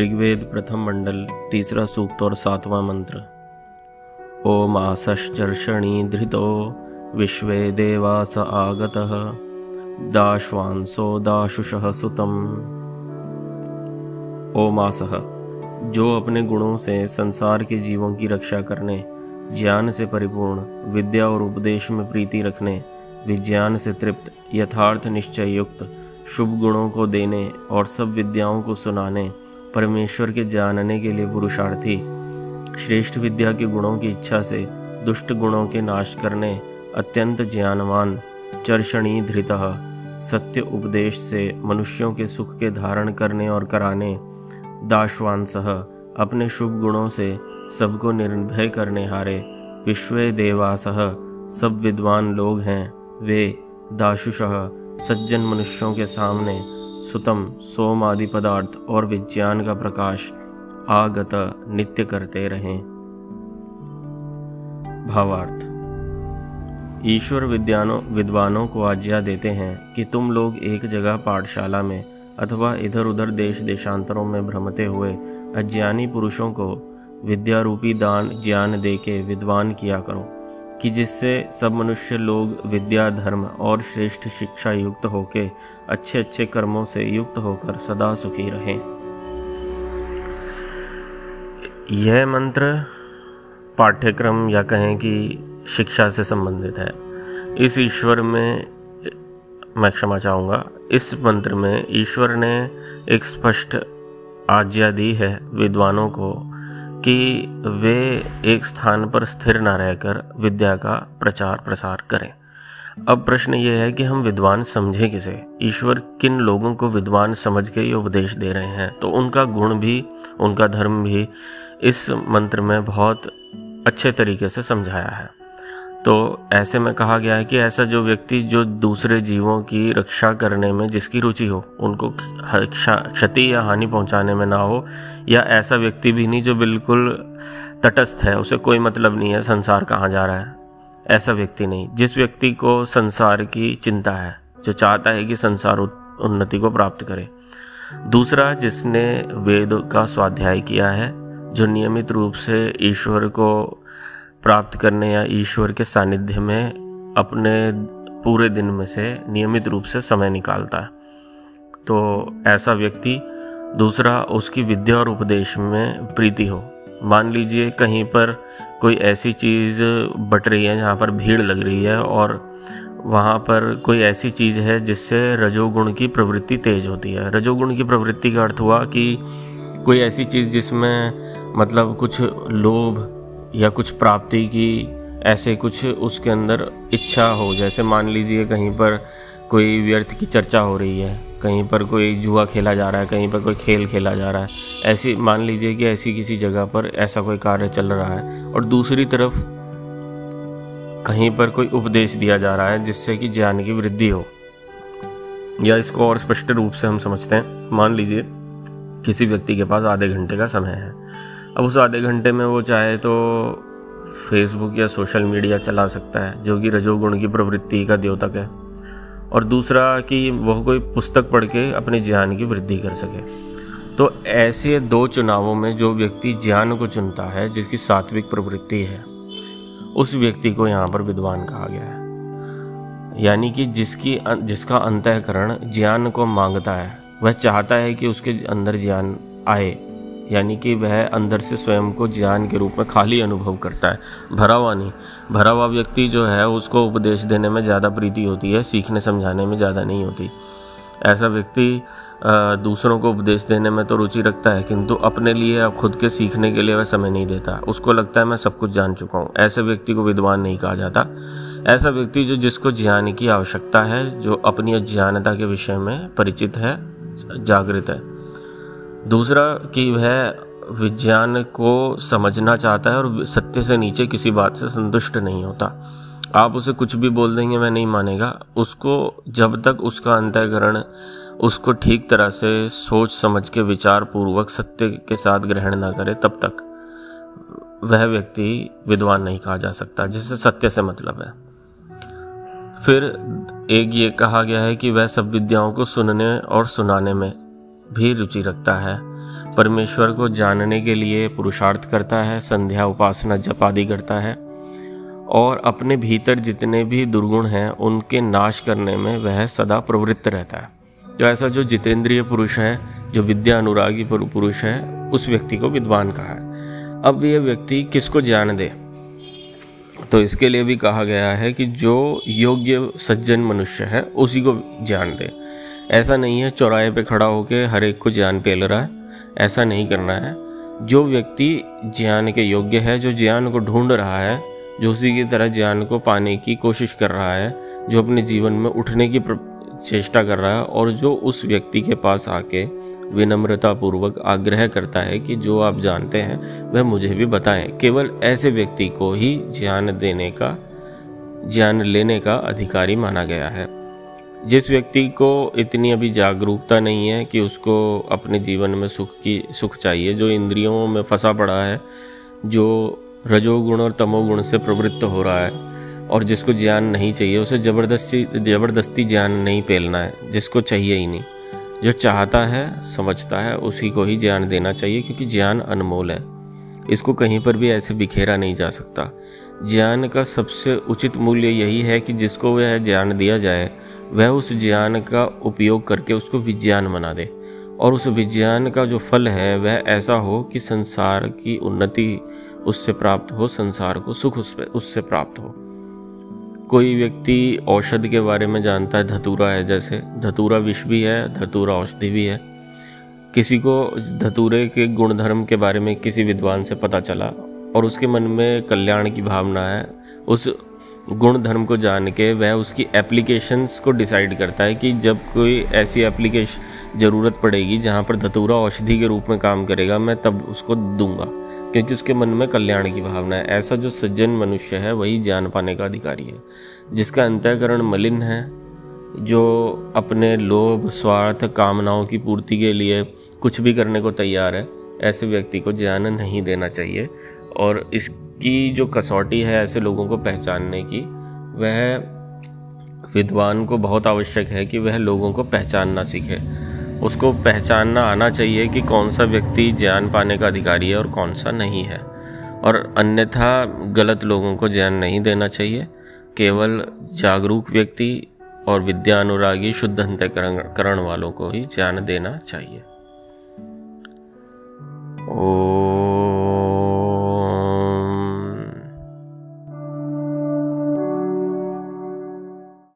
ऋग्वेद प्रथम मंडल, तीसरा सूक्त और सातवां मंत्र। ओम आसश्चर्षणी धृतो विश्व देवास आगत, दाश्वांसो दाशुषः सुतम। ओमासह जो अपने गुणों से संसार के जीवों की रक्षा करने, ज्ञान से परिपूर्ण, विद्या और उपदेश में प्रीति रखने, विज्ञान से तृप्त, यथार्थ निश्चय युक्त, शुभ गुणों को देने और सब विद्याओं को सुनाने परमेश्वर के जानने के लिए पुरुषार्थी, श्रेष्ठ विद्या के गुणों की इच्छा से दुष्ट गुणों के नाश करने अत्यंत ज्ञानवान, चर्षणी धृत, सत्य उपदेश से मनुष्यों के सुख के धारण करने और कराने दाशवान सह अपने शुभ गुणों से सबको निर्भय करने हारे, विश्व देवासह सब विद्वान लोग हैं, वे दाशुषः सज्जन मनुष्यों के सामने सुतम सोम आदि पदार्थ और विज्ञान का प्रकाश आगत नित्य करते रहें। भावार्थ। ईश्वर विद्यानों विद्वानों को आज्ञा देते हैं कि तुम लोग एक जगह पाठशाला में अथवा इधर उधर देश देशांतरों में भ्रमते हुए अज्ञानी पुरुषों को विद्या रूपी दान ज्ञान दे के विद्वान किया करो। कि जिससे सब मनुष्य लोग, विद्या, धर्म और श्रेष्ठ शिक्षा युक्त होके अच्छे अच्छे कर्मों से युक्त होकर सदा सुखी रहें। यह मंत्र पाठ्यक्रम या कहें कि शिक्षा से संबंधित है। इस ईश्वर में, मैं क्षमा चाहूँगा, इस मंत्र में ईश्वर ने एक स्पष्ट आज्ञा दी है विद्वानों को कि वे एक स्थान पर स्थिर न रहकर विद्या का प्रचार प्रसार करें। अब प्रश्न ये है कि हम विद्वान समझे किसे? ईश्वर किन लोगों को विद्वान समझ के ये उपदेश दे रहे हैं? तो उनका गुण भी, उनका धर्म भी इस मंत्र में बहुत अच्छे तरीके से समझाया है। तो ऐसे में कहा गया है कि ऐसा जो व्यक्ति जो दूसरे जीवों की रक्षा करने में जिसकी रुचि हो, उनको क्षति या हानि पहुँचाने में ना हो, या ऐसा व्यक्ति भी नहीं जो बिल्कुल तटस्थ है, उसे कोई मतलब नहीं है, संसार कहाँ जा रहा है। ऐसा व्यक्ति नहीं। जिस व्यक्ति को संसार की चिंता है, जो चाहता है कि संसार उन्नति को प्राप्त करे। दूसरा, जिसने वेद का स्वाध्याय किया है, जो नियमित रूप से ईश्वर को प्राप्त करने या ईश्वर के सानिध्य में अपने पूरे दिन में से नियमित रूप से समय निकालता है। तो ऐसा व्यक्ति दूसरा उसकी विद्या और उपदेश में प्रीति हो। मान लीजिए कहीं पर कोई ऐसी चीज़ बट रही है, जहाँ पर भीड़ लग रही है और वहाँ पर कोई ऐसी चीज़ है जिससे रजोगुण की प्रवृत्ति तेज होती है। रजोगुण की प्रवृत्ति का अर्थ हुआ कि कोई ऐसी चीज़ जिसमें मतलब कुछ लोभ या कुछ प्राप्ति की ऐसे कुछ उसके अंदर इच्छा हो। जैसे मान लीजिए कहीं पर कोई व्यर्थ की चर्चा हो रही है, कहीं पर कोई जुआ खेला जा रहा है, कहीं पर कोई खेल खेला जा रहा है। ऐसी, मान लीजिए कि ऐसी किसी जगह पर ऐसा कोई कार्य चल रहा है और दूसरी तरफ़ कहीं पर कोई उपदेश दिया जा रहा है जिससे कि ज्ञान की वृद्धि हो। या इसको और स्पष्ट रूप से हम समझते हैं। मान लीजिए किसी व्यक्ति के पास आधे घंटे का समय है। अब उस आधे घंटे में वो चाहे तो फेसबुक या सोशल मीडिया चला सकता है, जो कि रजोगुण की प्रवृत्ति का द्योतक है। और दूसरा कि वह कोई पुस्तक पढ़ के अपने ज्ञान की वृद्धि कर सके। तो ऐसे दो चुनावों में जो व्यक्ति ज्ञान को चुनता है, जिसकी सात्विक प्रवृत्ति है, उस व्यक्ति को यहाँ पर विद्वान कहा गया है। यानी कि जिसकी जिसका अंतःकरण ज्ञान को माँगता है, वह चाहता है कि उसके अंदर ज्ञान आए। यानी कि वह अंदर से स्वयं को ज्ञान के रूप में खाली अनुभव करता है। भरा हुआ नहीं। भरा हुआ व्यक्ति जो है, उसको उपदेश देने में ज़्यादा प्रीति होती है, सीखने समझाने में ज़्यादा नहीं होती। ऐसा व्यक्ति दूसरों को उपदेश देने में तो रुचि रखता है, किंतु अपने लिए अब खुद के सीखने के लिए वह समय नहीं देता। उसको लगता है, मैं सब कुछ जान चुका हूँ। ऐसे व्यक्ति को विद्वान नहीं कहा जाता। ऐसा व्यक्ति जो, जिसको ज्ञान की आवश्यकता है, जो अपनी अज्ञानता के विषय में परिचित है, जागृत है। दूसरा कि वह विज्ञान को समझना चाहता है और सत्य से नीचे किसी बात से संतुष्ट नहीं होता। आप उसे कुछ भी बोल देंगे मैं नहीं मानेगा। उसको, जब तक उसका अंतःकरण उसको ठीक तरह से सोच समझ के विचार पूर्वक सत्य के साथ ग्रहण ना करे, तब तक वह व्यक्ति विद्वान नहीं कहा जा सकता जिससे सत्य से मतलब है। फिर एक ये कहा गया है कि वह सब विद्याओं को सुनने और सुनाने में भी रुचि रखता है। परमेश्वर को जानने के लिए पुरुषार्थ करता है, संध्या उपासना जप आदि करता है। और अपने भीतर जितने भी दुर्गुण हैं, उनके नाश करने में वह सदा प्रवृत्त रहता है। जो ऐसा जो जितेंद्रिय पुरुष है, जो विद्या अनुरागी पुरुष है, उस व्यक्ति को विद्वान कहा है। अब यह व्यक्ति किसको ज्ञान दे? तो इसके लिए भी कहा गया है कि जो योग्य सज्जन मनुष्य है, उसी को ज्ञान दे। ऐसा नहीं है चौराहे पे खड़ा होकर हर एक को ज्ञान पेल रहा है, ऐसा नहीं करना है। जो व्यक्ति ज्ञान के योग्य है, जो ज्ञान को ढूंढ रहा है, जो उसी की तरह ज्ञान को पाने की कोशिश कर रहा है, जो अपने जीवन में उठने की चेष्टा कर रहा है, और जो उस व्यक्ति के पास आके विनम्रता पूर्वक आग्रह करता है कि जो आप जानते हैं, वह मुझे भी बताएँ। केवल ऐसे व्यक्ति को ही ज्ञान देने का, ज्ञान लेने का अधिकारी माना गया है। जिस व्यक्ति को इतनी अभी जागरूकता नहीं है कि उसको अपने जीवन में सुख की, सुख चाहिए, जो इंद्रियों में फंसा पड़ा है, जो रजोगुण और तमोगुण से प्रवृत्त हो रहा है, और जिसको ज्ञान नहीं चाहिए, उसे ज़बरदस्ती ज़बरदस्ती ज्ञान नहीं पेलना है, जिसको चाहिए ही नहीं। जो चाहता है, समझता है, उसी को ही ज्ञान देना चाहिए, क्योंकि ज्ञान अनमोल है। इसको कहीं पर भी ऐसे बिखेरा नहीं जा सकता। ज्ञान का सबसे उचित मूल्य यही है कि जिसको वह ज्ञान दिया जाए वह उस ज्ञान का उपयोग करके उसको विज्ञान बना दे। और उस विज्ञान का जो फल है, वह ऐसा हो कि संसार की उन्नति उससे प्राप्त हो, संसार को सुख उससे प्राप्त हो। कोई व्यक्ति औषधि के बारे में जानता है, धतूरा है जैसे, धतूरा विष भी है, धतूरा औषधि भी है। किसी को धतूरे के गुणधर्म के बारे में किसी विद्वान से पता चला और उसके मन में कल्याण की भावना है, उस गुण धर्म को जान के वह उसकी एप्लीकेशंस को डिसाइड करता है कि जब कोई ऐसी एप्लीकेशन ज़रूरत पड़ेगी जहाँ पर धतूरा औषधि के रूप में काम करेगा, मैं तब उसको दूँगा। क्योंकि उसके मन में कल्याण की भावना है। ऐसा जो सज्जन मनुष्य है, वही जान पाने का अधिकारी है, जिसका अंतःकरण मलिन है, जो अपने लोभ, स्वार्थ, कामनाओं की पूर्ति के लिए कुछ भी करने को तैयार है, ऐसे व्यक्ति को ज्ञान नहीं देना चाहिए। और इसकी जो कसौटी है ऐसे लोगों को पहचानने की, वह विद्वान को बहुत आवश्यक है कि वह लोगों को पहचानना सीखे। उसको पहचानना आना चाहिए कि कौन सा व्यक्ति ज्ञान पाने का अधिकारी है और कौन सा नहीं है। और अन्यथा गलत लोगों को ज्ञान नहीं देना चाहिए। केवल जागरूक व्यक्ति और विद्या अनुरागी शुद्ध अंत्यकरण वालों को ही ज्ञान देना चाहिए। ओ